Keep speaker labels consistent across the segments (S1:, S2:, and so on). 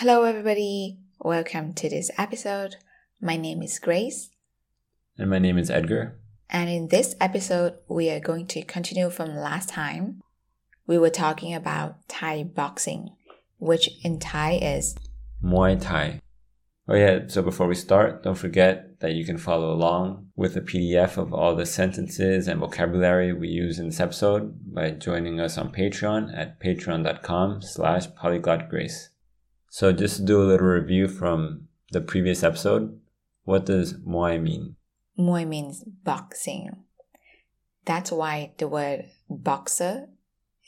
S1: Hello, everybody. Welcome to this episode. My name is Grace.
S2: And my name is Edgar.
S1: And in this episode, we are going to continue from last time. We were talking about Thai boxing, which in Thai is
S2: Muay Thai. Oh, yeah, so before we start, don't forget that you can follow along with a PDF of all the sentences and vocabulary we use in this episode by joining us on Patreon at patreon.com slash polyglotgrace. So just to do a little review from the previous episode, what does Muay mean?
S1: Muay means boxing. That's why the word boxer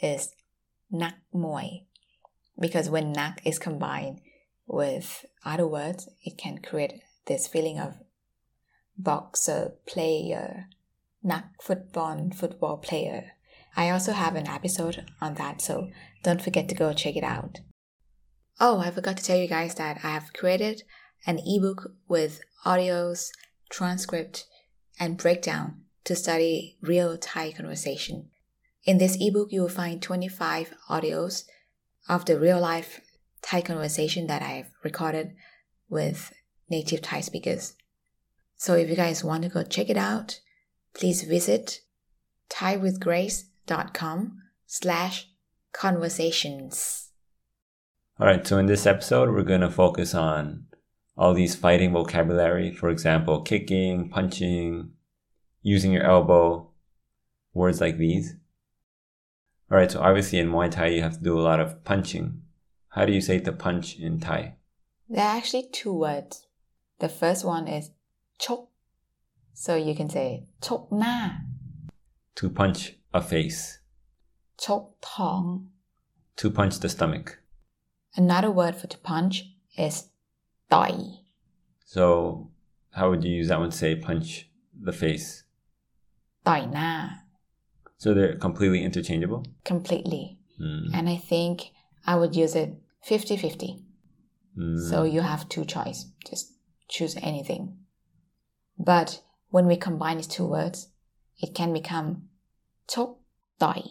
S1: is nak muay. Because when nak is combined with other words, it can create this feeling of boxer player, nak football football player. I also have an episode on that, so don't forget to go check it out. Oh, I forgot to tell you guys that I have created an ebook with audios, transcript, and breakdown to study real Thai conversation. In this ebook, you will find 25 audios of the real life Thai conversation that I've recorded with native Thai speakers. So if you guys want to go check it out, please visit thaiwithgrace.com slash conversations.
S2: All right, so in this episode, we're going to focus on all these fighting vocabulary. For example, kicking, punching, using your elbow, words like these. All right, so obviously in Muay Thai, you have to do a lot of punching. How do you say to punch in Thai?
S1: There are actually two words. The first one is chok. So you can say chok na,
S2: To punch a face,
S1: chok thong.
S2: to punch the stomach.
S1: Another word for to punch is tai.
S2: So, how would you use that one? Say punch the face.
S1: Tai na.
S2: So they're completely interchangeable?
S1: Completely.
S2: Mm.
S1: And I think I would use it 50 50.
S2: Mm.
S1: So you have two choice. Just choose anything. But when we combine these two words, it can become tok tai,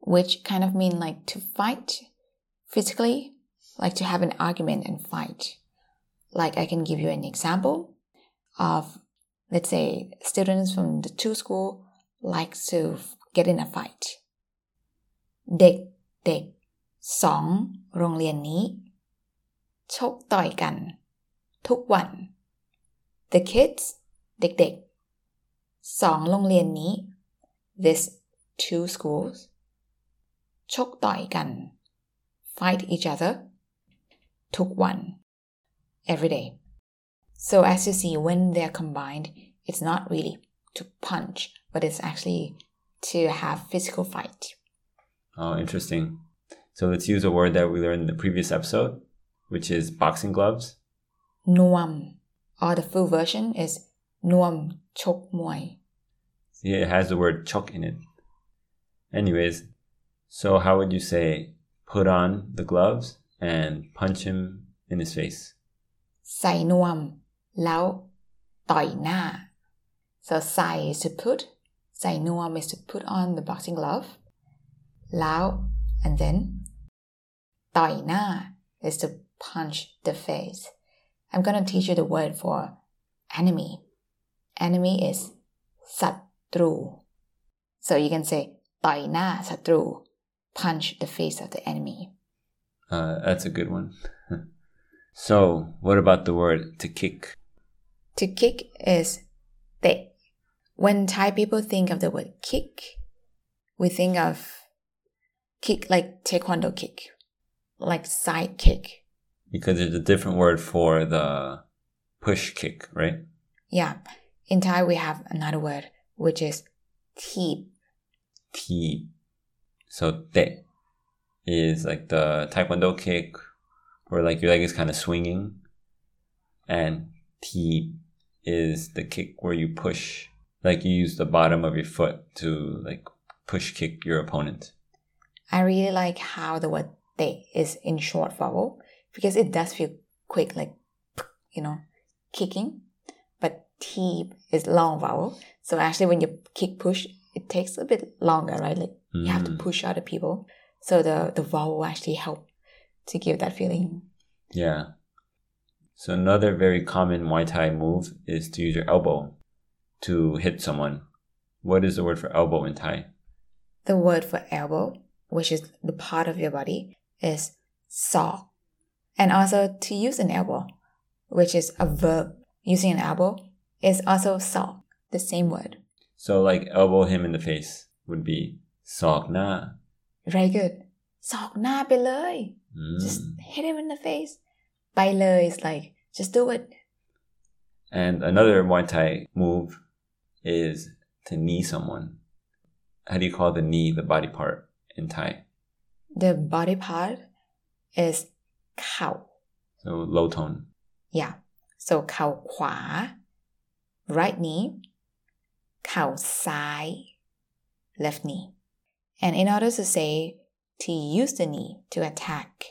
S1: which kind of mean like to fight physically like to have an argument and fight. Like I can give you an example of, let's say, students from the two school like to get in a fight. เด็กเด็กสองโรงเรียนนี้ ชกต่อยกัน ทุกวัน The kids เด็กๆสองโรงเรียนนี้ This two schools ชกต่อยกัน Fight each other ทุกวัน Every day So as you see when they're combined it's not really to punch but it's actually to have physical fight
S2: Oh, interesting. So let's use a word that we learned in the previous episode, which is boxing gloves.
S1: นวม or the full version is นวมชกมวย
S2: See, it has the word chok in it. Anyways, so how would you say put on the gloves and punch him in his face?
S1: ใส่นวม แล้วต่อยหน้า so ใส่ is to put ใส่นวม is to put on the boxing glove แล้ว and then ต่อยหน้า is to punch the face I'm gonna teach you the word for enemy enemy is ศัตรู so you can say ต่อยหน้าศัตรู punch the face of the enemy
S2: Uh, that's a good one. so, what about the word to kick?
S1: To kick is te. When Thai people think of the word kick, we think of kick like taekwondo kick, like side kick.
S2: Because there's a different word for the push kick, right?
S1: Yeah. In Thai, we have another word, which is teep.
S2: Teep. So te is like the taekwondo kick, where like your leg is kind of swinging. And T is the kick where you push, like you use the bottom of your foot to like push kick your opponent.
S1: I really like how the word te is in short vowel because it does feel quick, like, you know, kicking. But teep is long vowel. So actually, when you kick push, it takes a bit longer, right? Like you have to
S2: Mm.
S1: push other people. So the, the vowel actually help to give that feeling.
S2: Yeah. So another very common Muay Thai move is to use your elbow to hit someone. What is the word for elbow in Thai?
S1: The word for elbow, which is the part of your body, is saw. And also to use an elbow, which is a verb. Using an elbow is also saw, the same word.
S2: So like elbow him in the face would be "saw na
S1: Very good. ศอกหน้าไปเลย
S2: Mm.
S1: Just hit him in the face. ไปเลย is like, just do it.
S2: And another Muay Thai move is to knee someone. How do you call the knee, the body part in Thai?
S1: The body part is เข่า
S2: So low tone.
S1: Yeah. So เข่าขวา right knee เข่าซ้าย left knee. And in order to say to use the knee to attack,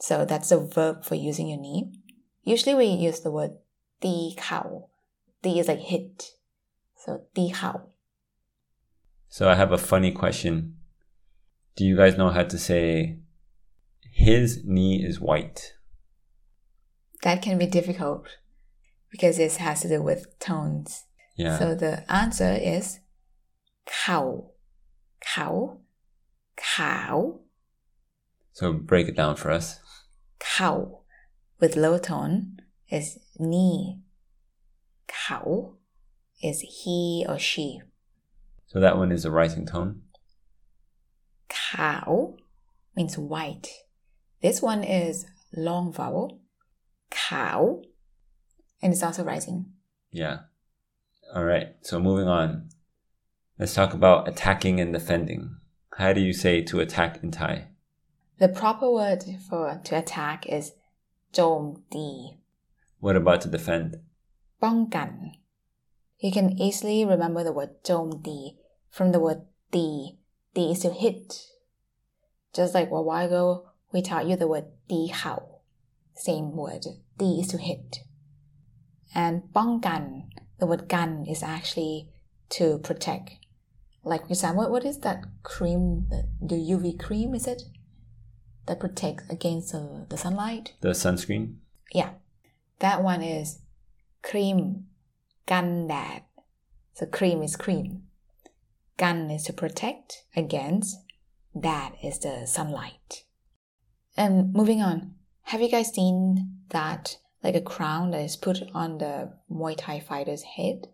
S1: so that's the verb for using your knee. Usually we use the word ti kao. Ti is like hit. So ti kao.
S2: So I have a funny question. Do you guys know how to say his knee is white?
S1: That can be difficult because this has to do with tones.
S2: Yeah.
S1: So the answer is kao cow.
S2: So break it down for us.
S1: Cow with low tone is ni. Cow is he or she.
S2: So that one is a rising tone.
S1: Cow means white. This one is long vowel. Cow. And it's also rising.
S2: Yeah. All right. So moving on. Let's talk about attacking and defending. How do you say to attack in Thai?
S1: the proper word for to attack is โจมตี
S2: What about to defend?
S1: ป้องกัน You can easily remember the word โจมตี from the word ตี ตี is to hit just like a while ago we taught you the word ตีเข่า same word ตี is to hit and ป้องกัน the word กัน is actually to protect like for example, what, what is that cream? The UV cream is it that protects against the, the sunlight?
S2: The sunscreen.
S1: Yeah, that one is cream gan dad. So cream is cream. Gan is to protect against. That is the sunlight. And moving on, have you guys seen that like a crown that is put on the Muay Thai fighter's head?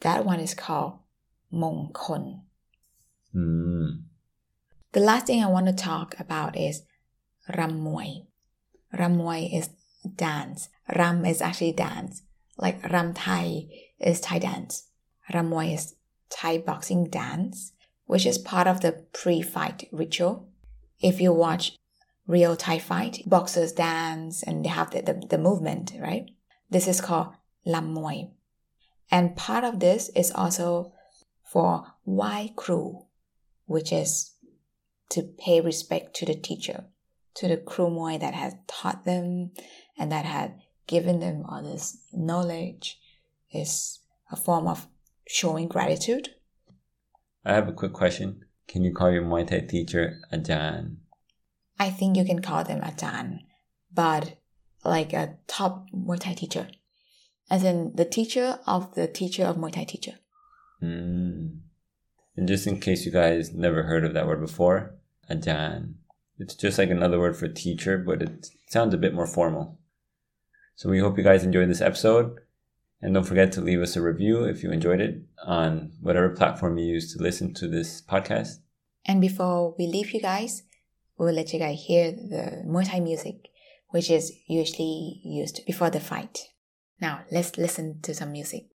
S1: That one is called มงคล
S2: Mm.
S1: The last thing I want to talk about is Ramway. Ramway is dance. Ram is actually dance. Like Ram Thai is Thai dance. Ramway is Thai boxing dance, which is part of the pre-fight ritual. If you watch real Thai fight, boxers dance and they have the, the, the movement, right? This is called Lam And part of this is also for Wai Kru, which is to pay respect to the teacher, to the kru Muay that has taught them and that had given them all this knowledge is a form of showing gratitude.
S2: I have a quick question. Can you call your Muay Thai teacher Ajan?
S1: I think you can call them Ajahn, but like a top Muay Thai teacher. As in the teacher of the teacher of Muay Thai teacher.
S2: Mm. And just in case you guys never heard of that word before, Ajan. It's just like another word for teacher, but it sounds a bit more formal. So we hope you guys enjoyed this episode. And don't forget to leave us a review if you enjoyed it on whatever platform you use to listen to this podcast.
S1: And before we leave you guys, we'll let you guys hear the Muay Thai music, which is usually used before the fight. Now, let's listen to some music.